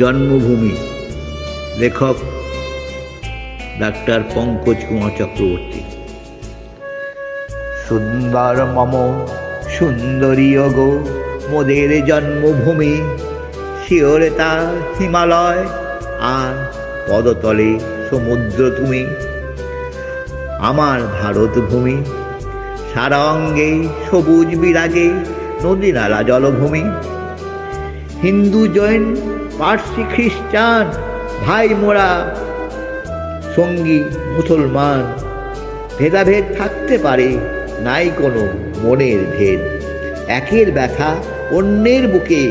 জন্মভূমি। লেখক ডাক্তার পঙ্কজ কুমার চক্রবর্তী। সুন্দর মম, সুন্দরী গো মোদের জন্মভূমি, শিওরে তা হিমালয়, আর পদতলে সমুদ্র তুমি। আমার ভারত ভূমি সারা অঙ্গে সবুজ বিরাগে নদী নালা জলভূমি। হিন্দু জৈন পার্সি খ্রিস্টান, ভাই মোরা সঙ্গী মুসলমান। ভেদাভেদ থাকতে পারে, নাই কোনো মনের ভেদ। একের ব্যথা অন্যের বুকে,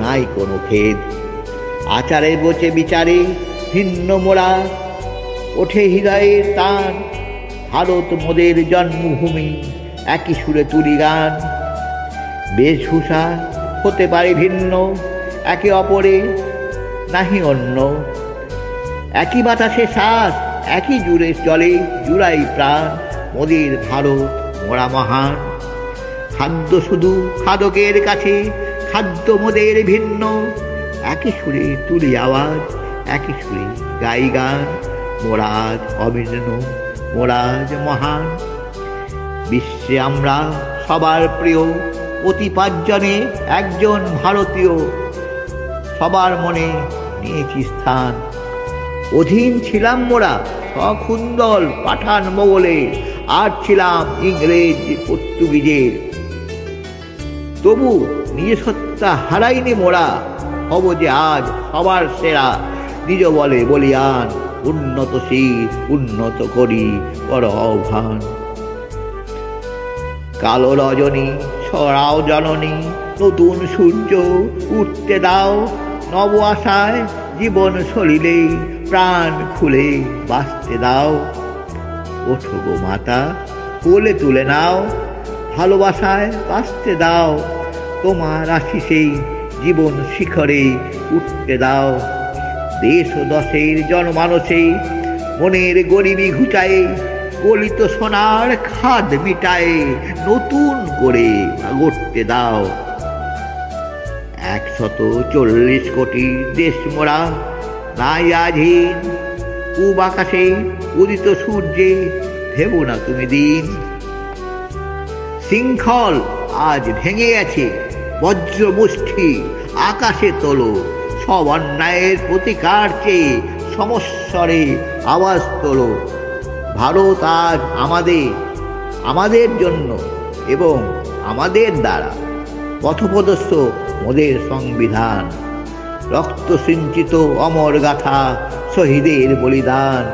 নাই কোনো ভেদ। আচারে বচে বিচারে ভিন্ন মোড়া ওঠে হৃদয়ের তান। ভারত মোদের জন্মভূমি, একই সুরে তুলি গান। বেশভূষা হতে পারে ভিন্ন, একে অপরে নাহি অন্য। একই বাতাসে শ্বাস একই জুড়ে চলে জুড়াই প্রাণ। মোদের ভারত মোরা মহান। খাদ্য শুধু খাদকের কাছে, খাদ্য মোদের ভিন্ন। একই সুরে তুলি আওয়াজ, একই সুরে গাই গান। মোরাজ অভিন্ন, মোরাজ মহান। বিশ্বে আমরা সবার প্রিয় অতি পাঁচজনে একজন ভারতীয়। সবার মনে নিয়েছি স্থান। অধীন ছিলাম মোরা সখুন্দল পাঠান মোগলে, আর ছিলাম ইংরেজ, পর্তুগিজের। তবু নিজে সত্তা হারাইনি মোরা, হব যে আজ সবার সেরা, নিজ বলে বলিয়ান, উন্নত শীত, উন্নত করি, কর আহ্বান। কালো রজনী, সরাও জননী, নতুন সূর্য, উঠতে দাও নব আশায় জীবন সলিলে প্রাণ খুলে বাঁচতে দাও। ওঠো গো মাতা, কোলে তুলে নাও, ভালোবাসায় বাঁচতে দাও। তোমার আশিসেই জীবন শিখরে উঠতে দাও। দেশ ও দশের জনমানসে মনের গরিবি ঘুচায়ে, গলিত সোনার খাদ মিটায়ে নতুন করে গড়তে দাও। একশত চল্লিশ কোটি দেশ মোড়া নাই আধীন পূব আকাশে উদিত সূর্যে ভেবো না তুমি দিন। শৃঙ্খল আজ ভেঙে গেছে বজ্র আকাশে তোলো। সব অন্যায়ের প্রতিকার চেয়ে সমস্বরে আওয়াজ তোলো। ভারত আজ আমাদের আমাদের জন্য এবং আমাদের দ্বারা পথপ্রদর্শ মোদের সংবিধান। রক্ত সিঞ্চিত অমর গাথা শহীদের বলিদান।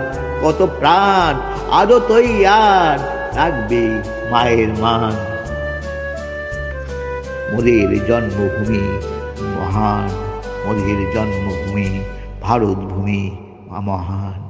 কত প্রাণ আদো তৈয়ার রাখবে মায়ের মান। মোদের জন্মভূমি মহান, মোদের জন্মভূমি ভারত ভূমি মহান।